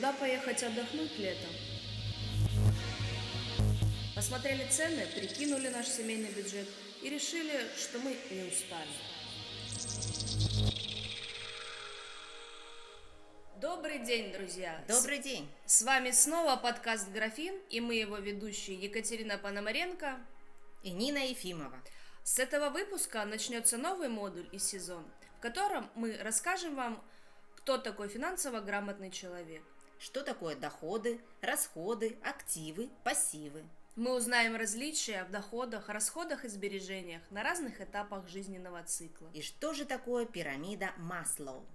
Куда поехать отдохнуть летом? Посмотрели цены, прикинули наш семейный бюджет и решили, что мы не устали. Добрый день, друзья! Добрый день! С вами снова подкаст «Графин» и мы его ведущие Екатерина Пономаренко и Нина Ефимова. С этого выпуска начнется новый модуль и сезон, в котором мы расскажем вам, кто такой финансово грамотный человек. Что такое доходы, расходы, активы, пассивы. Мы узнаем различия в доходах, расходах и сбережениях на разных этапах жизненного цикла. И что же такое пирамида Маслоу?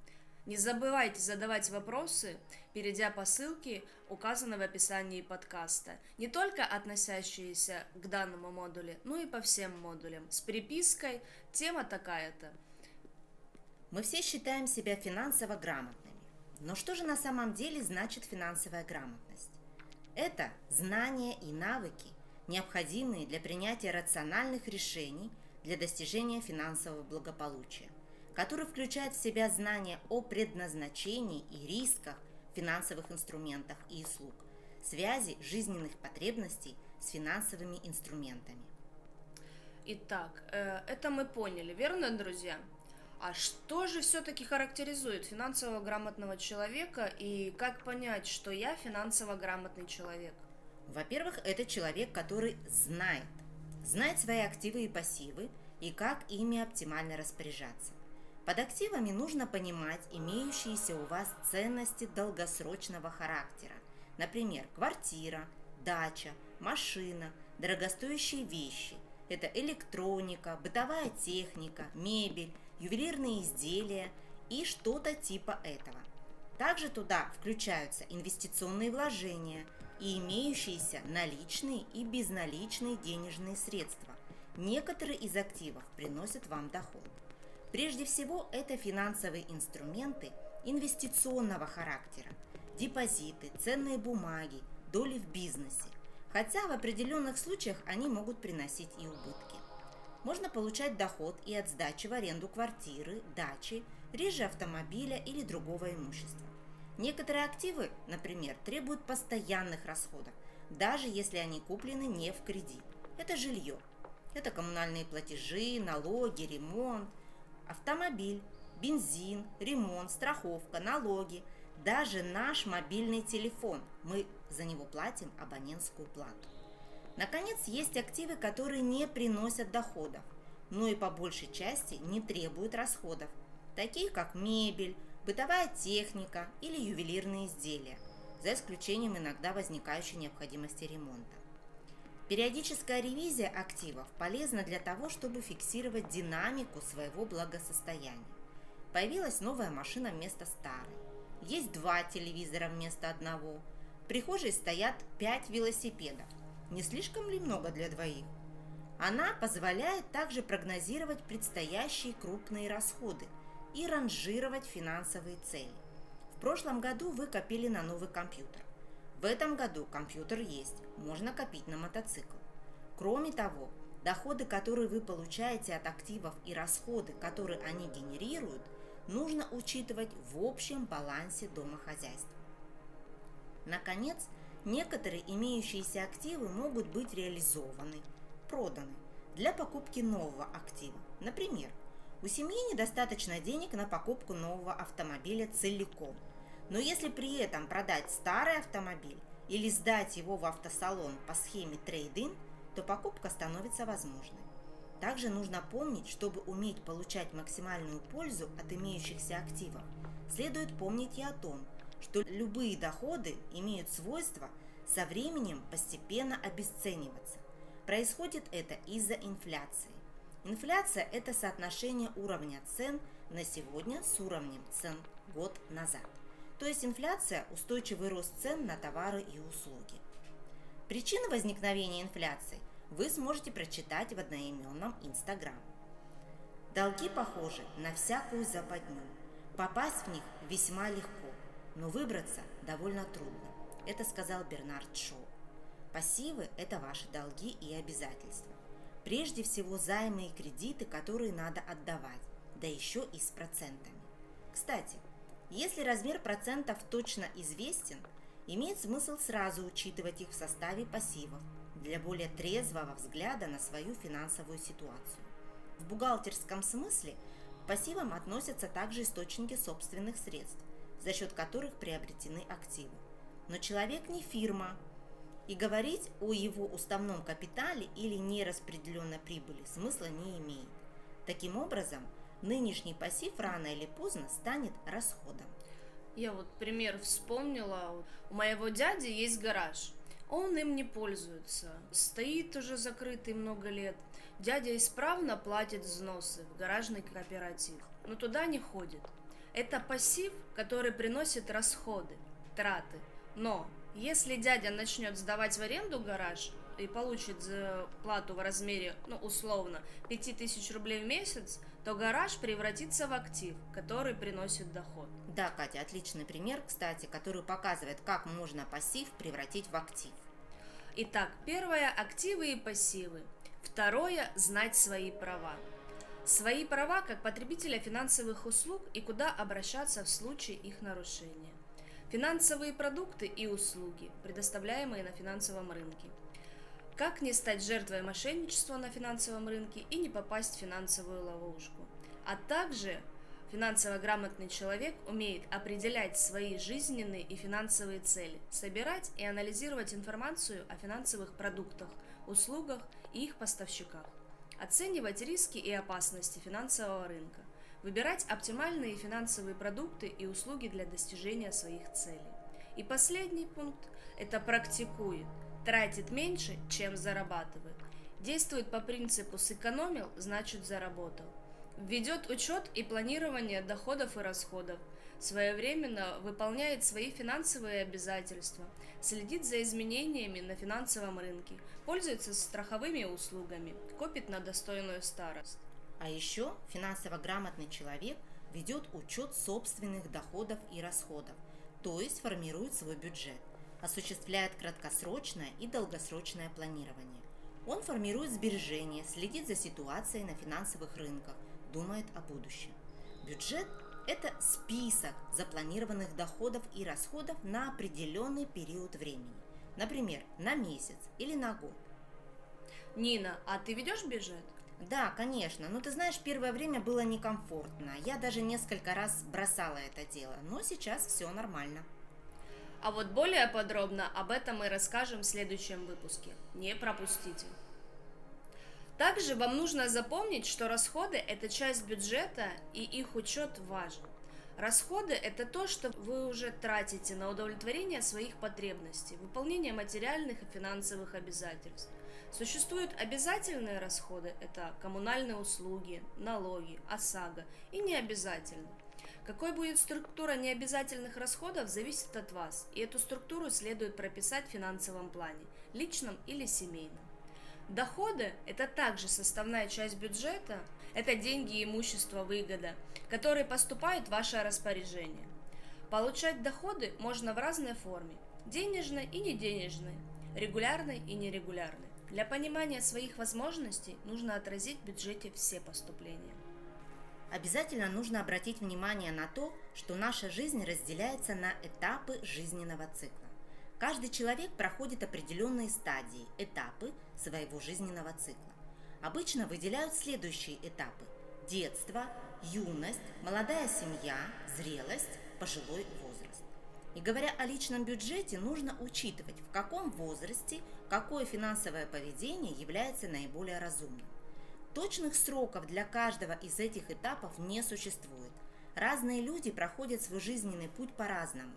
Не забывайте задавать вопросы, перейдя по ссылке, указанной в описании подкаста, не только относящиеся к данному модулю, но и по всем модулям, с припиской «Тема такая-то». Мы все считаем себя финансово грамотными. Но что же на самом деле значит финансовая грамотность? Это знания и навыки, необходимые для принятия рациональных решений для достижения финансового благополучия который включает в себя знания о предназначении и рисках финансовых инструментов и услуг, связи жизненных потребностей с финансовыми инструментами. Итак, э, это мы поняли, верно, друзья? А что же все-таки характеризует финансово грамотного человека и как понять, что я финансово грамотный человек? Во-первых, это человек, который знает, знает свои активы и пассивы и как ими оптимально распоряжаться. Под активами нужно понимать имеющиеся у вас ценности долгосрочного характера. Например, квартира, дача, машина, дорогостоящие вещи. Это электроника, бытовая техника, мебель, ювелирные изделия и что-то типа этого. Также туда включаются инвестиционные вложения и имеющиеся наличные и безналичные денежные средства. Некоторые из активов приносят вам доход. Прежде всего, это финансовые инструменты инвестиционного характера, депозиты, ценные бумаги, доли в бизнесе, хотя в определенных случаях они могут приносить и убытки. Можно получать доход и от сдачи в аренду квартиры, дачи, реже автомобиля или другого имущества. Некоторые активы, например, требуют постоянных расходов, даже если они куплены не в кредит. Это жилье. Это коммунальные платежи, налоги, ремонт – автомобиль, бензин, ремонт, страховка, налоги, даже наш мобильный телефон. Мы за него платим абонентскую плату. Наконец, есть активы, которые не приносят доходов, но и по большей части не требуют расходов, такие как мебель, бытовая техника или ювелирные изделия, за исключением иногда возникающей необходимости ремонта. Периодическая ревизия активов полезна для того, чтобы фиксировать динамику своего благосостояния. Появилась новая машина вместо старой. Есть два телевизора вместо одного. В прихожей стоят пять велосипедов. Не слишком ли много для двоих? Она позволяет также прогнозировать предстоящие крупные расходы и ранжировать финансовые цели. В прошлом году вы копили на новый компьютер. В этом году компьютер есть, можно копить на мотоцикл. Кроме того, доходы, которые вы получаете от активов и расходы, которые они генерируют, нужно учитывать в общем балансе домохозяйства. Наконец, некоторые имеющиеся активы могут быть реализованы, проданы для покупки нового актива. Например, у семьи недостаточно денег на покупку нового автомобиля целиком – но если при этом продать старый автомобиль или сдать его в автосалон по схеме трейдинг, то покупка становится возможной. Также нужно помнить, чтобы уметь получать максимальную пользу от имеющихся активов, следует помнить и о том, что любые доходы имеют свойство со временем постепенно обесцениваться. Происходит это из-за инфляции. Инфляция – это соотношение уровня цен на сегодня с уровнем цен год назад. То есть инфляция – устойчивый рост цен на товары и услуги. Причины возникновения инфляции вы сможете прочитать в одноименном Инстаграм. Долги похожи на всякую западню. Попасть в них весьма легко, но выбраться довольно трудно. Это сказал Бернард Шоу. Пассивы – это ваши долги и обязательства. Прежде всего займы и кредиты, которые надо отдавать, да еще и с процентами. Кстати, Если размер процентов точно известен, имеет смысл сразу учитывать их в составе пассивов для более трезвого взгляда на свою финансовую ситуацию. В бухгалтерском смысле к пассивам относятся также источники собственных средств, за счет которых приобретены активы. Но человек не фирма, и говорить о его уставном капитале или нераспределенной прибыли смысла не имеет. Таким образом, нынешний пассив рано или поздно станет расходом. Я вот пример вспомнила. У моего дяди есть гараж. Он им не пользуется. Стоит уже закрытый много лет. Дядя исправно платит взносы в гаражный кооператив, но туда не ходит. Это пассив, который приносит расходы, траты. Но если дядя начнет сдавать в аренду гараж и получит плату в размере, ну, условно, 5000 рублей в месяц, то гараж превратится в актив, который приносит доход. Да, Катя, отличный пример, кстати, который показывает, как можно пассив превратить в актив. Итак, первое – активы и пассивы. Второе – знать свои права. Свои права как потребителя финансовых услуг и куда обращаться в случае их нарушения. Финансовые продукты и услуги, предоставляемые на финансовом рынке. Как не стать жертвой мошенничества на финансовом рынке и не попасть в финансовую ловушку. А также финансово грамотный человек умеет определять свои жизненные и финансовые цели, собирать и анализировать информацию о финансовых продуктах, услугах и их поставщиках, оценивать риски и опасности финансового рынка, выбирать оптимальные финансовые продукты и услуги для достижения своих целей. И последний пункт – это практикует, тратит меньше, чем зарабатывает, действует по принципу «сэкономил, значит заработал», ведет учет и планирование доходов и расходов, своевременно выполняет свои финансовые обязательства, следит за изменениями на финансовом рынке, пользуется страховыми услугами, копит на достойную старость. А еще финансово грамотный человек ведет учет собственных доходов и расходов, то есть формирует свой бюджет, осуществляет краткосрочное и долгосрочное планирование. Он формирует сбережения, следит за ситуацией на финансовых рынках, думает о будущем. Бюджет – это список запланированных доходов и расходов на определенный период времени, например, на месяц или на год. Нина, а ты ведешь бюджет? Да, конечно. Но ты знаешь, первое время было некомфортно. Я даже несколько раз бросала это дело. Но сейчас все нормально. А вот более подробно об этом мы расскажем в следующем выпуске. Не пропустите. Также вам нужно запомнить, что расходы – это часть бюджета, и их учет важен. Расходы – это то, что вы уже тратите на удовлетворение своих потребностей, выполнение материальных и финансовых обязательств. Существуют обязательные расходы – это коммунальные услуги, налоги, ОСАГО, и необязательные. Какой будет структура необязательных расходов, зависит от вас, и эту структуру следует прописать в финансовом плане, личном или семейном. Доходы – это также составная часть бюджета, это деньги, имущество, выгода, которые поступают в ваше распоряжение. Получать доходы можно в разной форме – денежной и неденежной, регулярной и нерегулярной. Для понимания своих возможностей нужно отразить в бюджете все поступления. Обязательно нужно обратить внимание на то, что наша жизнь разделяется на этапы жизненного цикла. Каждый человек проходит определенные стадии, этапы своего жизненного цикла. Обычно выделяют следующие этапы – детство, юность, молодая семья, зрелость, пожилой возраст. И говоря о личном бюджете, нужно учитывать, в каком возрасте какое финансовое поведение является наиболее разумным. Точных сроков для каждого из этих этапов не существует. Разные люди проходят свой жизненный путь по-разному.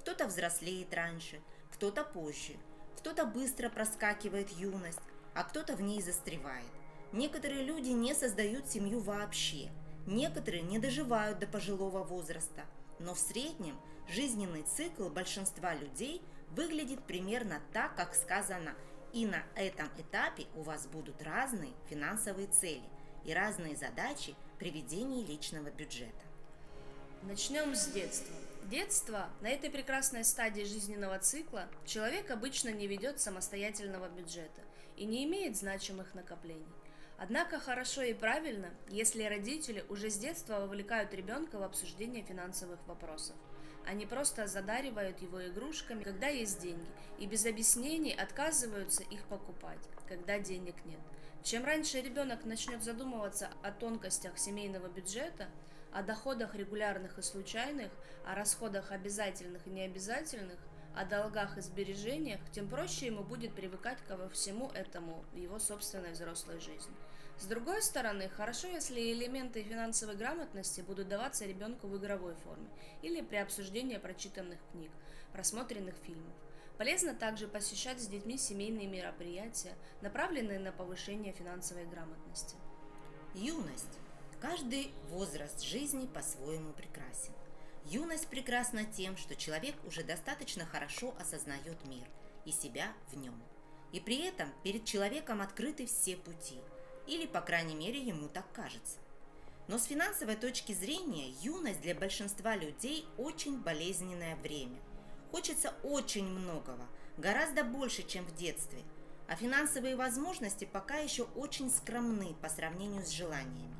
Кто-то взрослеет раньше – кто-то позже, кто-то быстро проскакивает юность, а кто-то в ней застревает. Некоторые люди не создают семью вообще, некоторые не доживают до пожилого возраста, но в среднем жизненный цикл большинства людей выглядит примерно так, как сказано, и на этом этапе у вас будут разные финансовые цели и разные задачи при ведении личного бюджета. Начнем с детства. Детство, на этой прекрасной стадии жизненного цикла, человек обычно не ведет самостоятельного бюджета и не имеет значимых накоплений. Однако хорошо и правильно, если родители уже с детства вовлекают ребенка в обсуждение финансовых вопросов. Они просто задаривают его игрушками, когда есть деньги, и без объяснений отказываются их покупать, когда денег нет. Чем раньше ребенок начнет задумываться о тонкостях семейного бюджета, о доходах регулярных и случайных, о расходах обязательных и необязательных, о долгах и сбережениях, тем проще ему будет привыкать ко всему этому в его собственной взрослой жизни. С другой стороны, хорошо, если элементы финансовой грамотности будут даваться ребенку в игровой форме или при обсуждении прочитанных книг, просмотренных фильмов. Полезно также посещать с детьми семейные мероприятия, направленные на повышение финансовой грамотности. Юность. Каждый возраст жизни по-своему прекрасен. Юность прекрасна тем, что человек уже достаточно хорошо осознает мир и себя в нем. И при этом перед человеком открыты все пути – или, по крайней мере, ему так кажется. Но с финансовой точки зрения юность для большинства людей очень болезненное время. Хочется очень многого, гораздо больше, чем в детстве, а финансовые возможности пока еще очень скромны по сравнению с желаниями.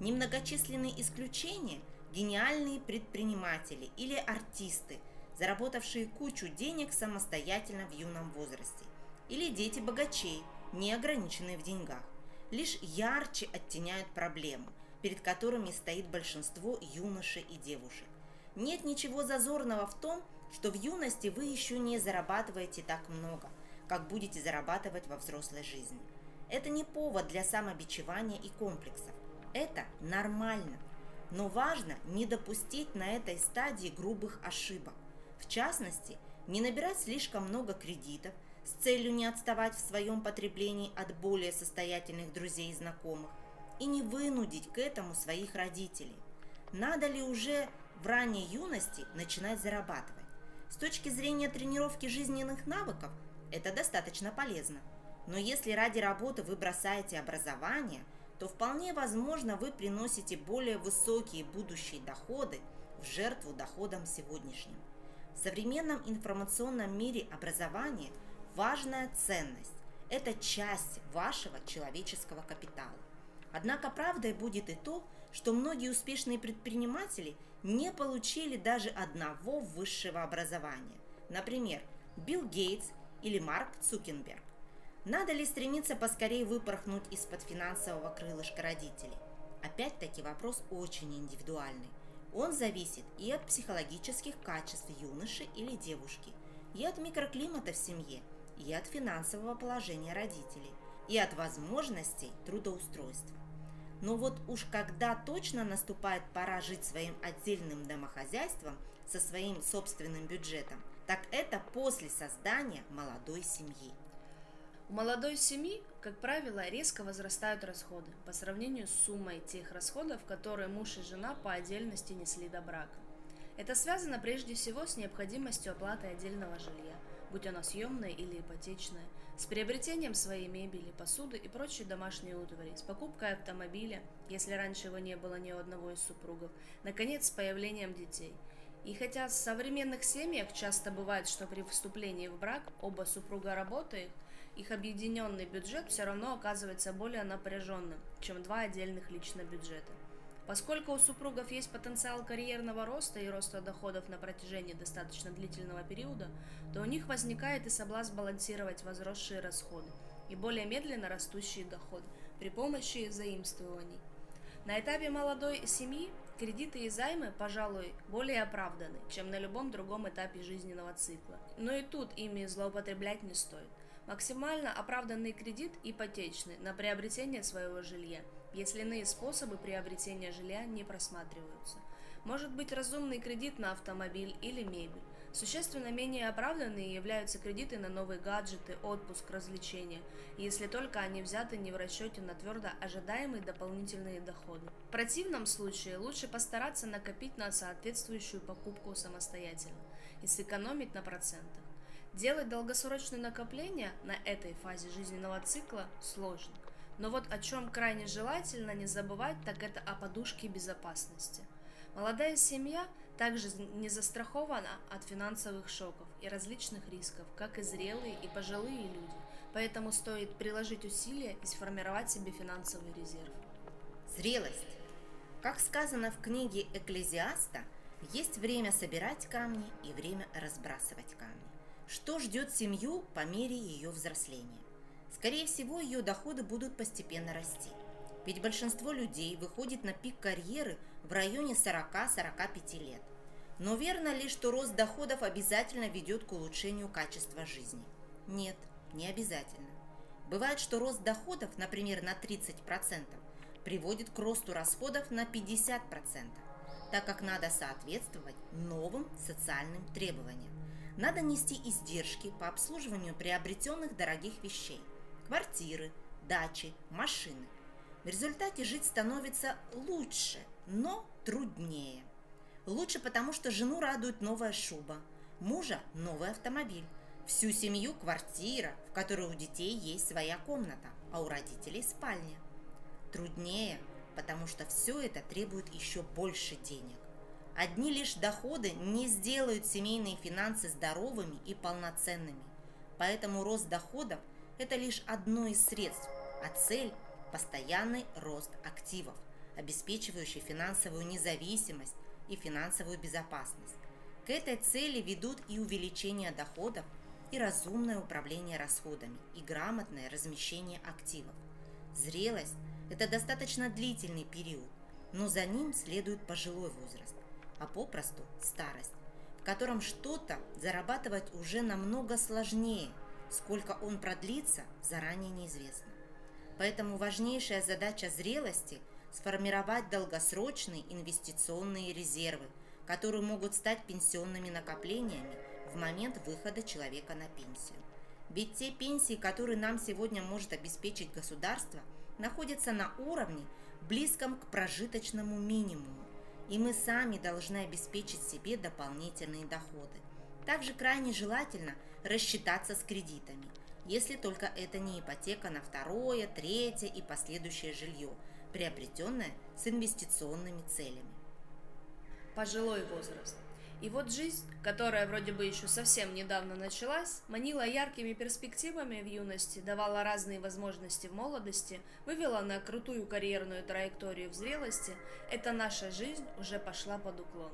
Немногочисленные исключения – гениальные предприниматели или артисты, заработавшие кучу денег самостоятельно в юном возрасте, или дети богачей, не ограниченные в деньгах лишь ярче оттеняют проблему, перед которыми стоит большинство юношей и девушек. Нет ничего зазорного в том, что в юности вы еще не зарабатываете так много, как будете зарабатывать во взрослой жизни. Это не повод для самобичевания и комплексов. Это нормально. Но важно не допустить на этой стадии грубых ошибок. В частности, не набирать слишком много кредитов – с целью не отставать в своем потреблении от более состоятельных друзей и знакомых и не вынудить к этому своих родителей. Надо ли уже в ранней юности начинать зарабатывать? С точки зрения тренировки жизненных навыков это достаточно полезно. Но если ради работы вы бросаете образование, то вполне возможно вы приносите более высокие будущие доходы в жертву доходам сегодняшним. В современном информационном мире образование – важная ценность. Это часть вашего человеческого капитала. Однако правдой будет и то, что многие успешные предприниматели не получили даже одного высшего образования. Например, Билл Гейтс или Марк Цукенберг. Надо ли стремиться поскорее выпорхнуть из-под финансового крылышка родителей? Опять-таки вопрос очень индивидуальный. Он зависит и от психологических качеств юноши или девушки, и от микроклимата в семье – и от финансового положения родителей, и от возможностей трудоустройства. Но вот уж когда точно наступает пора жить своим отдельным домохозяйством со своим собственным бюджетом, так это после создания молодой семьи. У молодой семьи, как правило, резко возрастают расходы по сравнению с суммой тех расходов, которые муж и жена по отдельности несли до брака. Это связано прежде всего с необходимостью оплаты отдельного жилья, будь оно съемное или ипотечное, с приобретением своей мебели, посуды и прочей домашней утвари, с покупкой автомобиля, если раньше его не было ни у одного из супругов, наконец, с появлением детей. И хотя в современных семьях часто бывает, что при вступлении в брак оба супруга работают, их объединенный бюджет все равно оказывается более напряженным, чем два отдельных лично бюджета. Поскольку у супругов есть потенциал карьерного роста и роста доходов на протяжении достаточно длительного периода, то у них возникает и соблазн балансировать возросшие расходы и более медленно растущие доходы при помощи заимствований. На этапе молодой семьи кредиты и займы, пожалуй, более оправданы, чем на любом другом этапе жизненного цикла. Но и тут ими злоупотреблять не стоит. Максимально оправданный кредит ипотечный на приобретение своего жилья – если иные способы приобретения жилья не просматриваются. Может быть разумный кредит на автомобиль или мебель. Существенно менее оправданные являются кредиты на новые гаджеты, отпуск, развлечения, если только они взяты не в расчете на твердо ожидаемые дополнительные доходы. В противном случае лучше постараться накопить на соответствующую покупку самостоятельно и сэкономить на процентах. Делать долгосрочные накопления на этой фазе жизненного цикла сложно. Но вот о чем крайне желательно не забывать, так это о подушке безопасности. Молодая семья также не застрахована от финансовых шоков и различных рисков, как и зрелые и пожилые люди. Поэтому стоит приложить усилия и сформировать себе финансовый резерв. Зрелость. Как сказано в книге Экклезиаста, есть время собирать камни и время разбрасывать камни. Что ждет семью по мере ее взросления? Скорее всего, ее доходы будут постепенно расти. Ведь большинство людей выходит на пик карьеры в районе 40-45 лет. Но верно ли, что рост доходов обязательно ведет к улучшению качества жизни? Нет, не обязательно. Бывает, что рост доходов, например, на 30%, приводит к росту расходов на 50%, так как надо соответствовать новым социальным требованиям. Надо нести издержки по обслуживанию приобретенных дорогих вещей – квартиры, дачи, машины. В результате жить становится лучше, но труднее. Лучше потому, что жену радует новая шуба, мужа – новый автомобиль, всю семью – квартира, в которой у детей есть своя комната, а у родителей – спальня. Труднее, потому что все это требует еще больше денег. Одни лишь доходы не сделают семейные финансы здоровыми и полноценными. Поэтому рост доходов – это лишь одно из средств, а цель – постоянный рост активов, обеспечивающий финансовую независимость и финансовую безопасность. К этой цели ведут и увеличение доходов, и разумное управление расходами, и грамотное размещение активов. Зрелость – это достаточно длительный период, но за ним следует пожилой возраст, а попросту старость, в котором что-то зарабатывать уже намного сложнее, сколько он продлится, заранее неизвестно. Поэтому важнейшая задача зрелости – сформировать долгосрочные инвестиционные резервы, которые могут стать пенсионными накоплениями в момент выхода человека на пенсию. Ведь те пенсии, которые нам сегодня может обеспечить государство, находятся на уровне, близком к прожиточному минимуму, и мы сами должны обеспечить себе дополнительные доходы. Также крайне желательно рассчитаться с кредитами, если только это не ипотека на второе, третье и последующее жилье, приобретенное с инвестиционными целями. Пожилой возраст – и вот жизнь, которая вроде бы еще совсем недавно началась, манила яркими перспективами в юности, давала разные возможности в молодости, вывела на крутую карьерную траекторию в зрелости, эта наша жизнь уже пошла под уклон.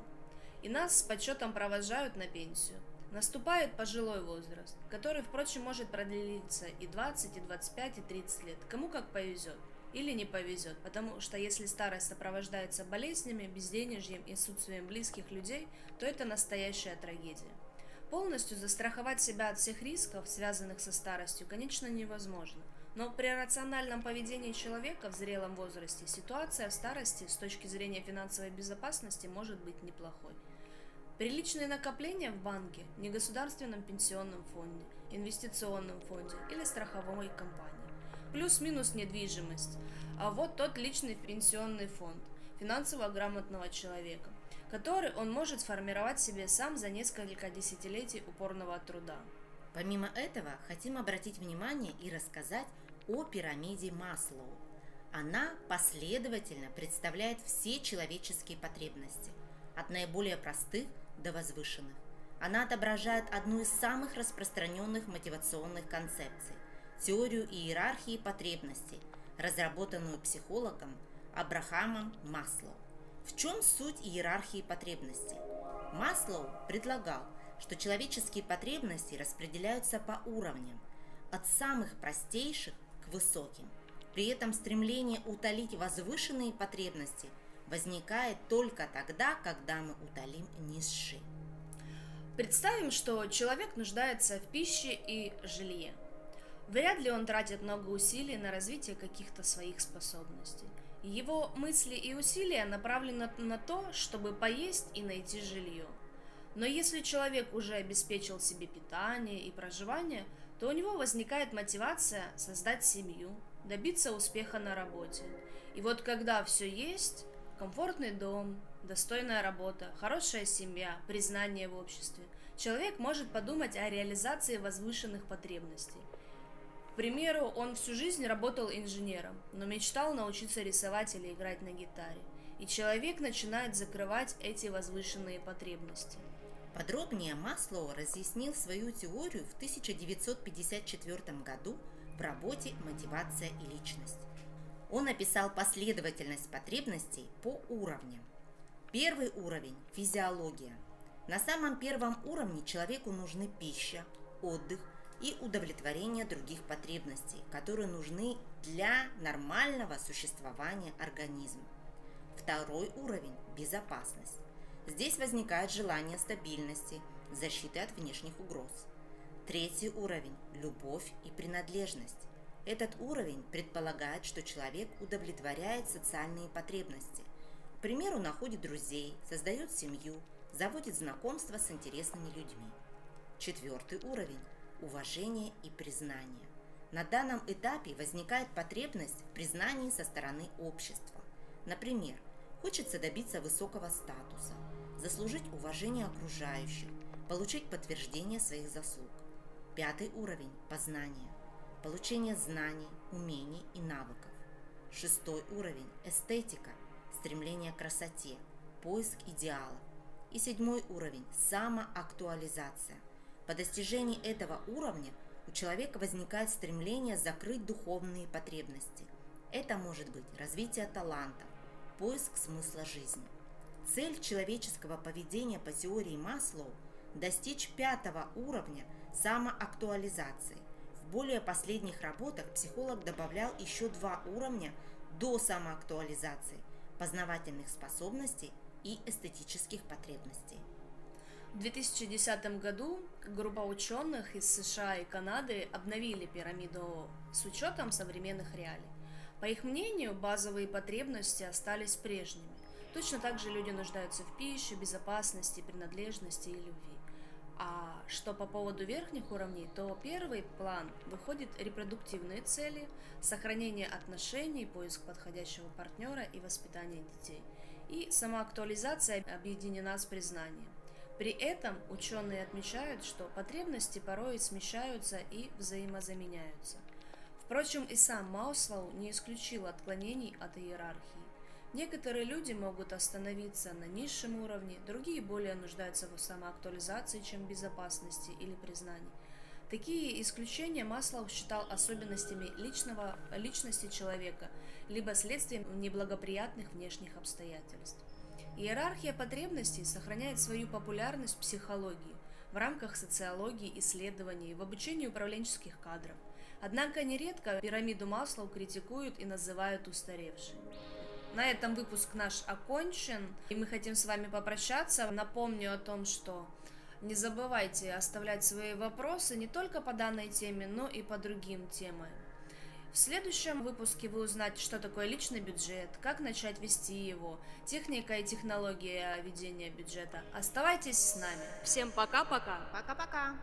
И нас с подсчетом провожают на пенсию. Наступает пожилой возраст, который, впрочем, может продлиться и 20, и 25, и 30 лет, кому как повезет – или не повезет, потому что если старость сопровождается болезнями, безденежьем и отсутствием близких людей, то это настоящая трагедия. Полностью застраховать себя от всех рисков, связанных со старостью, конечно, невозможно. Но при рациональном поведении человека в зрелом возрасте ситуация в старости с точки зрения финансовой безопасности может быть неплохой. Приличные накопления в банке, негосударственном пенсионном фонде, инвестиционном фонде или страховой компании плюс-минус недвижимость. А вот тот личный пенсионный фонд финансово грамотного человека, который он может сформировать себе сам за несколько десятилетий упорного труда. Помимо этого, хотим обратить внимание и рассказать о пирамиде Маслоу. Она последовательно представляет все человеческие потребности, от наиболее простых до возвышенных. Она отображает одну из самых распространенных мотивационных концепций теорию иерархии потребностей, разработанную психологом Абрахамом Маслоу. В чем суть иерархии потребностей? Маслоу предлагал, что человеческие потребности распределяются по уровням, от самых простейших к высоким. При этом стремление утолить возвышенные потребности возникает только тогда, когда мы утолим низшие. Представим, что человек нуждается в пище и жилье – Вряд ли он тратит много усилий на развитие каких-то своих способностей. Его мысли и усилия направлены на то, чтобы поесть и найти жилье. Но если человек уже обеспечил себе питание и проживание, то у него возникает мотивация создать семью, добиться успеха на работе. И вот когда все есть, комфортный дом, достойная работа, хорошая семья, признание в обществе, человек может подумать о реализации возвышенных потребностей – к примеру, он всю жизнь работал инженером, но мечтал научиться рисовать или играть на гитаре. И человек начинает закрывать эти возвышенные потребности. Подробнее Маслоу разъяснил свою теорию в 1954 году в работе «Мотивация и личность». Он описал последовательность потребностей по уровням. Первый уровень – физиология. На самом первом уровне человеку нужны пища, отдых и удовлетворение других потребностей, которые нужны для нормального существования организма. Второй уровень – безопасность. Здесь возникает желание стабильности, защиты от внешних угроз. Третий уровень – любовь и принадлежность. Этот уровень предполагает, что человек удовлетворяет социальные потребности. К примеру, находит друзей, создает семью, заводит знакомства с интересными людьми. Четвертый уровень – уважение и признание. На данном этапе возникает потребность в признании со стороны общества. Например, хочется добиться высокого статуса, заслужить уважение окружающих, получить подтверждение своих заслуг. Пятый уровень – познание получение знаний, умений и навыков. Шестой уровень – эстетика, стремление к красоте, поиск идеала. И седьмой уровень – самоактуализация. По достижении этого уровня у человека возникает стремление закрыть духовные потребности. Это может быть развитие талантов, поиск смысла жизни. Цель человеческого поведения по теории Маслоу – достичь пятого уровня самоактуализации – в более последних работах психолог добавлял еще два уровня до самоактуализации – познавательных способностей и эстетических потребностей. В 2010 году группа ученых из США и Канады обновили пирамиду с учетом современных реалий. По их мнению, базовые потребности остались прежними. Точно так же люди нуждаются в пище, безопасности, принадлежности и любви. А что по поводу верхних уровней, то первый план выходит репродуктивные цели, сохранение отношений, поиск подходящего партнера и воспитание детей. И самоактуализация объединена с признанием. При этом ученые отмечают, что потребности порой смещаются и взаимозаменяются. Впрочем, и сам Мауслоу не исключил отклонений от иерархии. Некоторые люди могут остановиться на низшем уровне, другие более нуждаются в самоактуализации, чем в безопасности или признании. Такие исключения Маслов считал особенностями личного, личности человека, либо следствием неблагоприятных внешних обстоятельств. Иерархия потребностей сохраняет свою популярность в психологии, в рамках социологии, исследований, в обучении управленческих кадров. Однако нередко пирамиду Маслоу критикуют и называют устаревшей. На этом выпуск наш окончен, и мы хотим с вами попрощаться. Напомню о том, что не забывайте оставлять свои вопросы не только по данной теме, но и по другим темам. В следующем выпуске вы узнаете, что такое личный бюджет, как начать вести его, техника и технология ведения бюджета. Оставайтесь с нами. Всем пока-пока. Пока-пока.